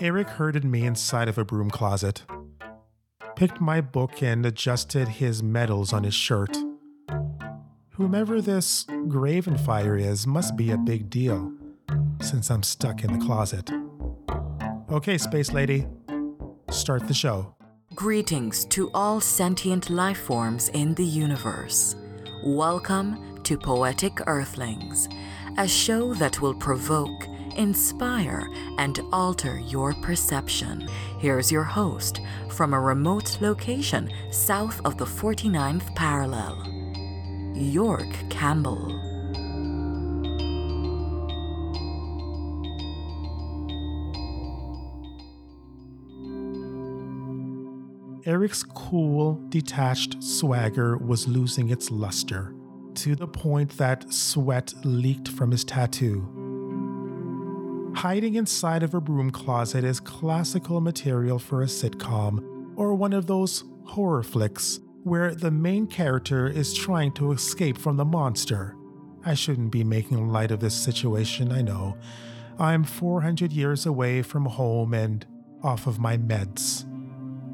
Eric herded me inside of a broom closet, picked my book, and adjusted his medals on his shirt. Whomever this Gravenfire is must be a big deal, since I'm stuck in the closet. Okay, Space Lady, start the show. Greetings to all sentient life forms in the universe. Welcome to Poetic Earthlings, a show that will provoke, inspire, and alter your perception. Here's your host from a remote location south of the 49th parallel, York Campbell. Eric's cool, detached swagger was losing its luster, to the point that sweat leaked from his tattoo. Hiding inside of a broom closet is classical material for a sitcom or one of those horror flicks where the main character is trying to escape from the monster. I shouldn't be making light of this situation, I know. I'm 400 years away from home and off of my meds.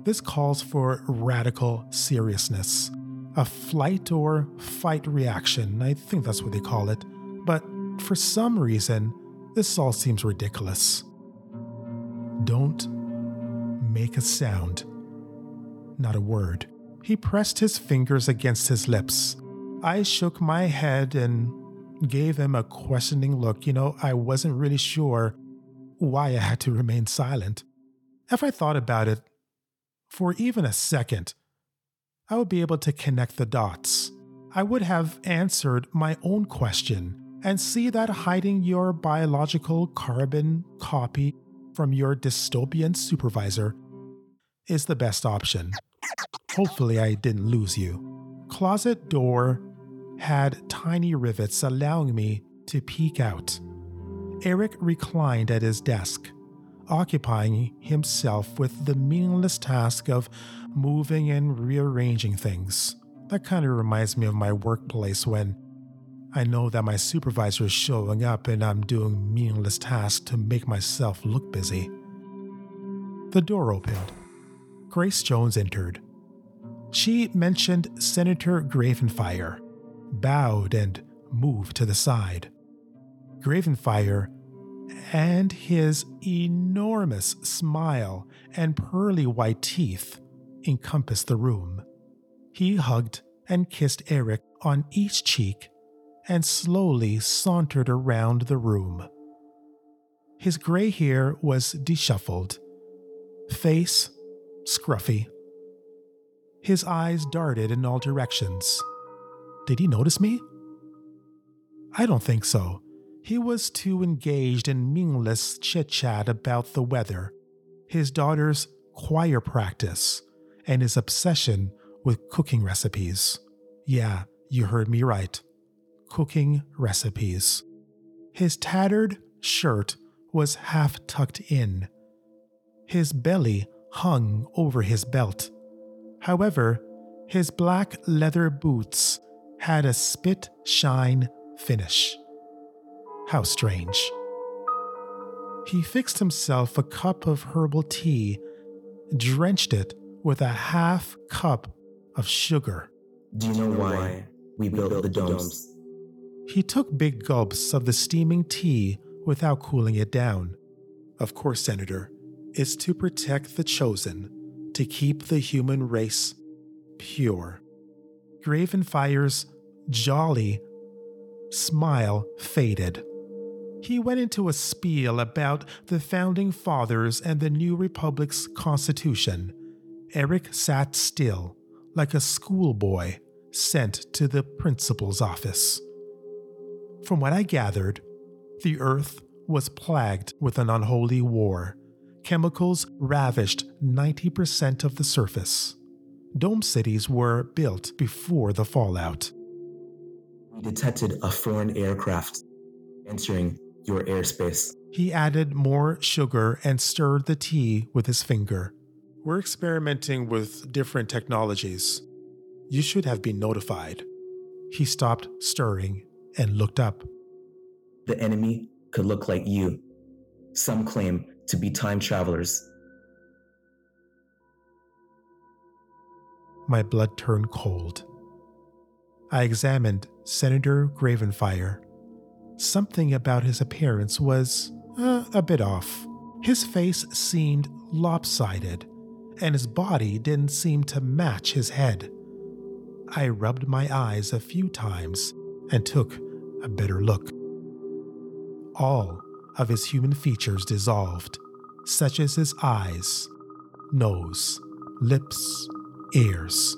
This calls for radical seriousness. A flight or fight reaction, I think that's what they call it. But for some reason, this all seems ridiculous. Don't make a sound. Not a word. He pressed his fingers against his lips. I shook my head and gave him a questioning look. You know, I wasn't really sure why I had to remain silent. If I thought about it, for even a second, I would be able to connect the dots. I would have answered my own question and see that hiding your biological carbon copy from your dystopian supervisor is the best option. Hopefully, I didn't lose you. Closet door had tiny rivets allowing me to peek out. Eric reclined at his desk occupying himself with the meaningless task of moving and rearranging things. That kind of reminds me of my workplace when I know that my supervisor is showing up and I'm doing meaningless tasks to make myself look busy. The door opened. Grace Jones entered. She mentioned Senator Gravenfire, bowed and moved to the side. Gravenfire and his enormous smile and pearly white teeth encompassed the room. He hugged and kissed Eric on each cheek and slowly sauntered around the room. His gray hair was disheveled, face scruffy. His eyes darted in all directions. Did he notice me? I don't think so. He was too engaged in meaningless chit chat about the weather, his daughter's choir practice, and his obsession with cooking recipes. Yeah, you heard me right. Cooking recipes. His tattered shirt was half tucked in. His belly hung over his belt. However, his black leather boots had a spit shine finish. How strange. He fixed himself a cup of herbal tea, drenched it with a half cup of sugar. Do you know why we built the domes? He took big gulps of the steaming tea without cooling it down. Of course, Senator, it's to protect the chosen, to keep the human race pure. Gravenfire's jolly smile faded. He went into a spiel about the founding fathers and the new republic's constitution. Eric sat still, like a schoolboy sent to the principal's office. From what I gathered, the earth was plagued with an unholy war. Chemicals ravished 90% of the surface. Dome cities were built before the fallout. We detected a foreign aircraft entering your airspace. He added more sugar and stirred the tea with his finger. We're experimenting with different technologies. You should have been notified. He stopped stirring and looked up. The enemy could look like you. Some claim to be time travelers. My blood turned cold. I examined Senator Gravenfire. Something about his appearance was uh, a bit off. His face seemed lopsided, and his body didn't seem to match his head. I rubbed my eyes a few times and took a better look. All of his human features dissolved, such as his eyes, nose, lips, ears.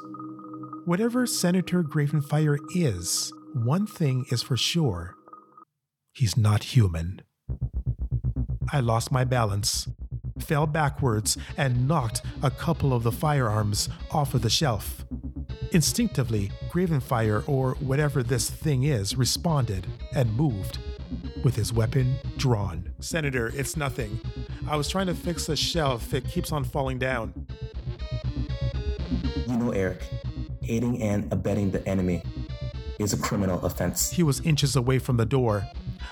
Whatever Senator Gravenfire is, one thing is for sure he's not human. I lost my balance, fell backwards, and knocked a couple of the firearms off of the shelf. Instinctively, Gravenfire, or whatever this thing is, responded and moved, with his weapon drawn. Senator, it's nothing. I was trying to fix the shelf, it keeps on falling down. You know, Eric, aiding and abetting the enemy is a criminal offense. He was inches away from the door.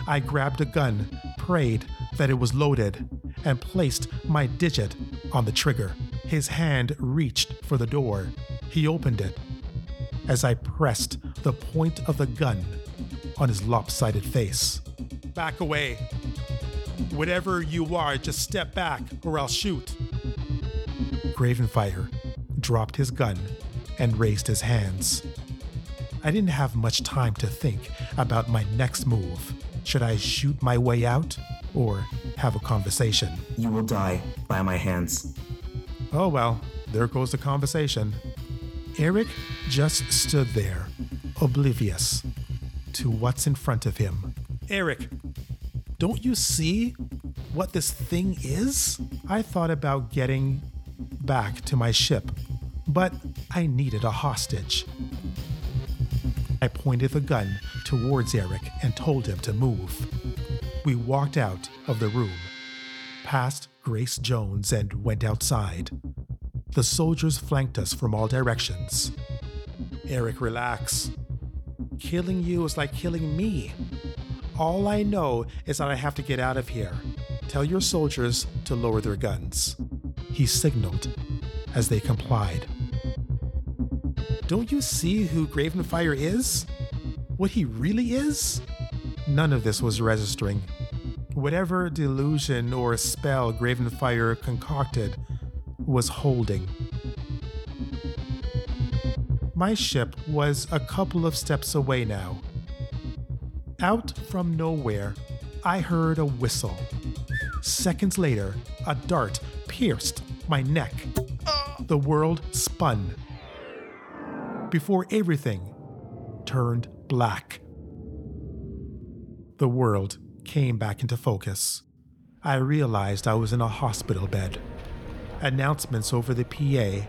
I grabbed a gun, prayed that it was loaded, and placed my digit on the trigger. His hand reached for the door. He opened it. As I pressed the point of the gun on his lopsided face. Back away. Whatever you are, just step back or I'll shoot. Gravenfire dropped his gun and raised his hands. I didn't have much time to think about my next move. Should I shoot my way out or have a conversation? You will die by my hands. Oh well, there goes the conversation. Eric just stood there, oblivious to what's in front of him. Eric, don't you see what this thing is? I thought about getting back to my ship, but I needed a hostage. I pointed the gun towards Eric and told him to move. We walked out of the room, past Grace Jones, and went outside. The soldiers flanked us from all directions. Eric, relax. Killing you is like killing me. All I know is that I have to get out of here. Tell your soldiers to lower their guns. He signaled as they complied. Don't you see who Gravenfire is? What he really is? None of this was registering. Whatever delusion or spell Gravenfire concocted was holding. My ship was a couple of steps away now. Out from nowhere, I heard a whistle. Seconds later, a dart pierced my neck. The world spun. Before everything turned black. The world came back into focus. I realized I was in a hospital bed. Announcements over the PA,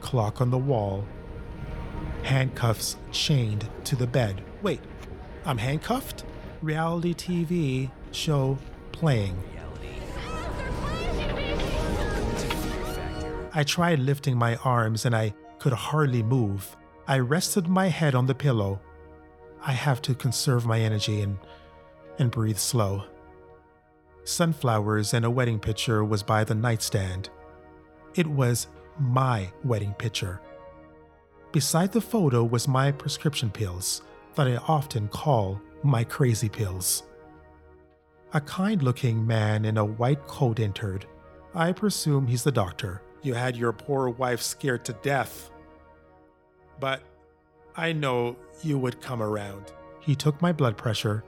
clock on the wall, handcuffs chained to the bed. Wait, I'm handcuffed? Reality TV show playing. I tried lifting my arms and I could hardly move. I rested my head on the pillow. I have to conserve my energy and, and breathe slow. Sunflowers and a wedding picture was by the nightstand. It was my wedding picture. Beside the photo was my prescription pills that I often call my crazy pills. A kind looking man in a white coat entered. I presume he's the doctor. You had your poor wife scared to death. But I know you would come around. He took my blood pressure,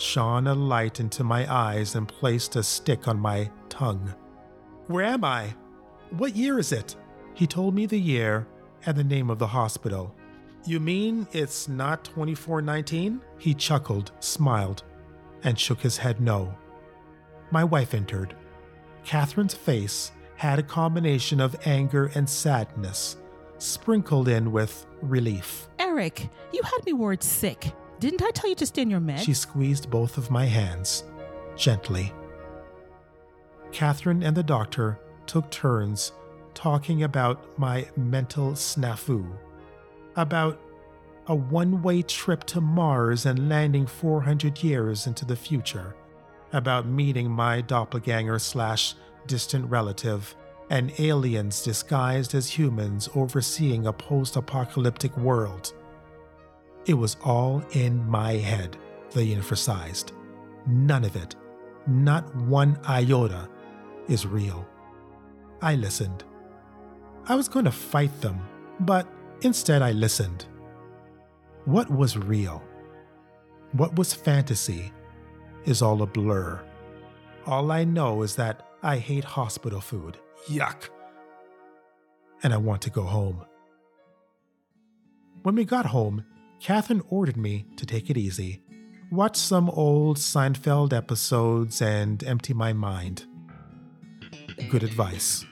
shone a light into my eyes, and placed a stick on my tongue. Where am I? What year is it? He told me the year and the name of the hospital. You mean it's not 2419? He chuckled, smiled, and shook his head no. My wife entered. Catherine's face had a combination of anger and sadness, sprinkled in with relief. Eric, you had me worried sick. Didn't I tell you to stay on your med? She squeezed both of my hands, gently. Catherine and the doctor took turns talking about my mental snafu, about a one way trip to Mars and landing 400 years into the future. about meeting my doppelganger slash distant relative and aliens disguised as humans overseeing a post apocalyptic world. It was all in my head, they emphasized. None of it, not one iota, is real. I listened. I was going to fight them, but instead I listened. What was real? What was fantasy is all a blur. All I know is that I hate hospital food. Yuck. And I want to go home. When we got home, Catherine ordered me to take it easy, watch some old Seinfeld episodes, and empty my mind. Good advice.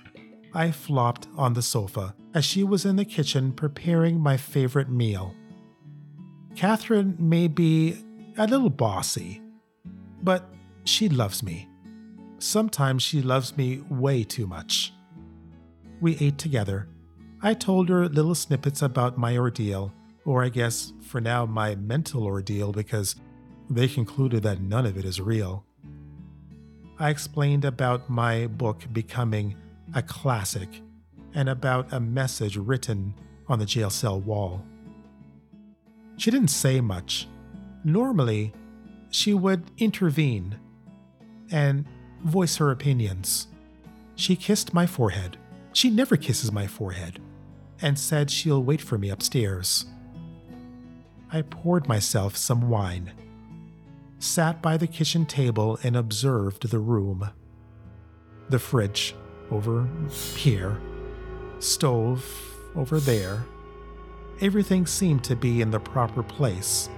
I flopped on the sofa as she was in the kitchen preparing my favorite meal. Catherine may be a little bossy, but she loves me. Sometimes she loves me way too much. We ate together. I told her little snippets about my ordeal, or I guess for now my mental ordeal because they concluded that none of it is real. I explained about my book becoming a classic and about a message written on the jail cell wall. She didn't say much. Normally, she would intervene and voice her opinions. She kissed my forehead. She never kisses my forehead, and said she'll wait for me upstairs. I poured myself some wine, sat by the kitchen table, and observed the room. The fridge over here, stove over there. Everything seemed to be in the proper place,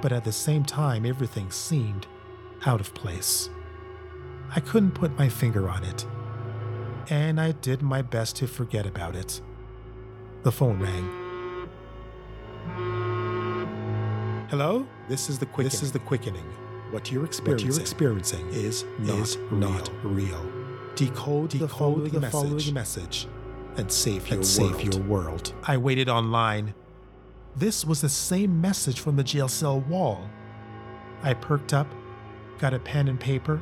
but at the same time, everything seemed out of place. I couldn't put my finger on it, and I did my best to forget about it. The phone rang. Hello? This is the quickening. This is the quickening. What you're experiencing, what you're experiencing is, not, is real. not real. Decode, Decode the, following, the message, following message and save your and world. Save your world. I waited online. This was the same message from the jail cell wall. I perked up, got a pen and paper,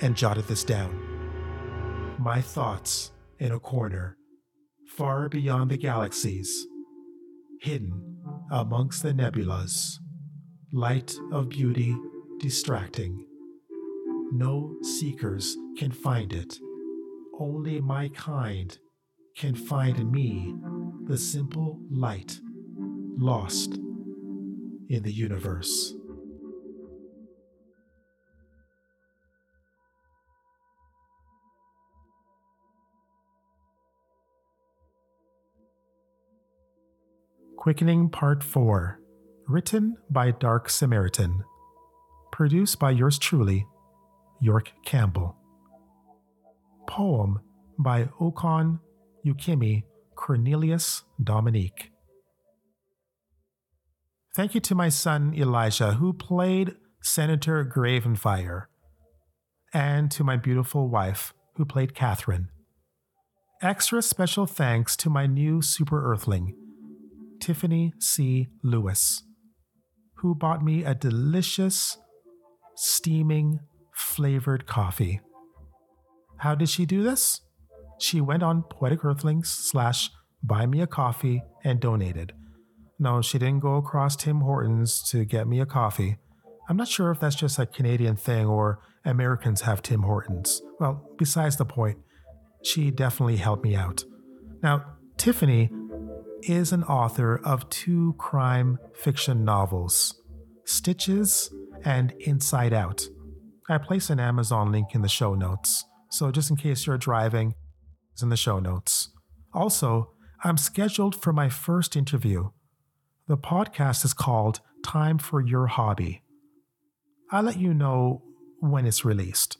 and jotted this down. My thoughts in a corner, far beyond the galaxies, hidden amongst the nebulas, light of beauty distracting. No seekers can find it. Only my kind can find me, the simple light, lost in the universe. Quickening Part 4, written by Dark Samaritan, produced by yours truly, York Campbell. Poem by Okon Ukimi Cornelius Dominique. Thank you to my son Elijah, who played Senator Gravenfire, and to my beautiful wife, who played Catherine. Extra special thanks to my new super earthling, Tiffany C. Lewis, who bought me a delicious, steaming, flavored coffee. How did she do this? She went on Poetic Earthlings slash buy me a coffee and donated. No, she didn't go across Tim Hortons to get me a coffee. I'm not sure if that's just a Canadian thing or Americans have Tim Hortons. Well, besides the point, she definitely helped me out. Now, Tiffany is an author of two crime fiction novels, Stitches and Inside Out. I place an Amazon link in the show notes, so just in case you're driving, it's in the show notes. Also, I'm scheduled for my first interview. The podcast is called Time for Your Hobby. I'll let you know when it's released.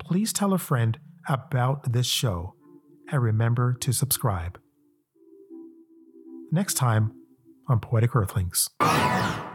Please tell a friend about this show and remember to subscribe next time on Poetic Earthlings.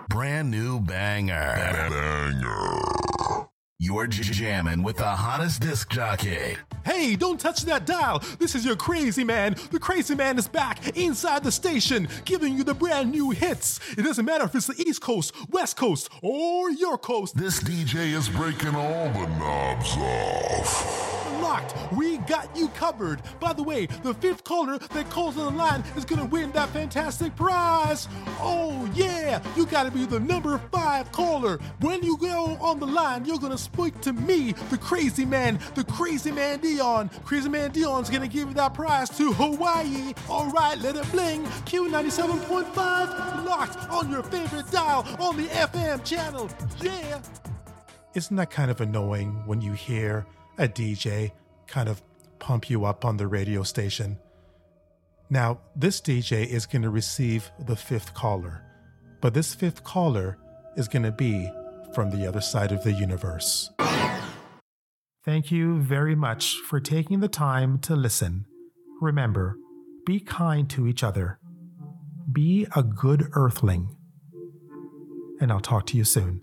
Brand new banger. banger. You're jamming with the hottest disc jockey. Hey, don't touch that dial. This is your crazy man. The crazy man is back inside the station, giving you the brand new hits. It doesn't matter if it's the East Coast, West Coast, or your coast. This DJ is breaking all the knobs off locked. We got you covered. By the way, the fifth caller that calls on the line is going to win that fantastic prize. Oh, yeah. You got to be the number five caller. When you go on the line, you're going to speak to me, the crazy man, the crazy man Dion. Crazy man Dion's going to give you that prize to Hawaii. All right, let it bling. Q97.5 locked on your favorite dial on the FM channel. Yeah. Isn't that kind of annoying when you hear a DJ kind of pump you up on the radio station. Now, this DJ is going to receive the fifth caller, but this fifth caller is going to be from the other side of the universe. Thank you very much for taking the time to listen. Remember, be kind to each other. Be a good earthling. And I'll talk to you soon.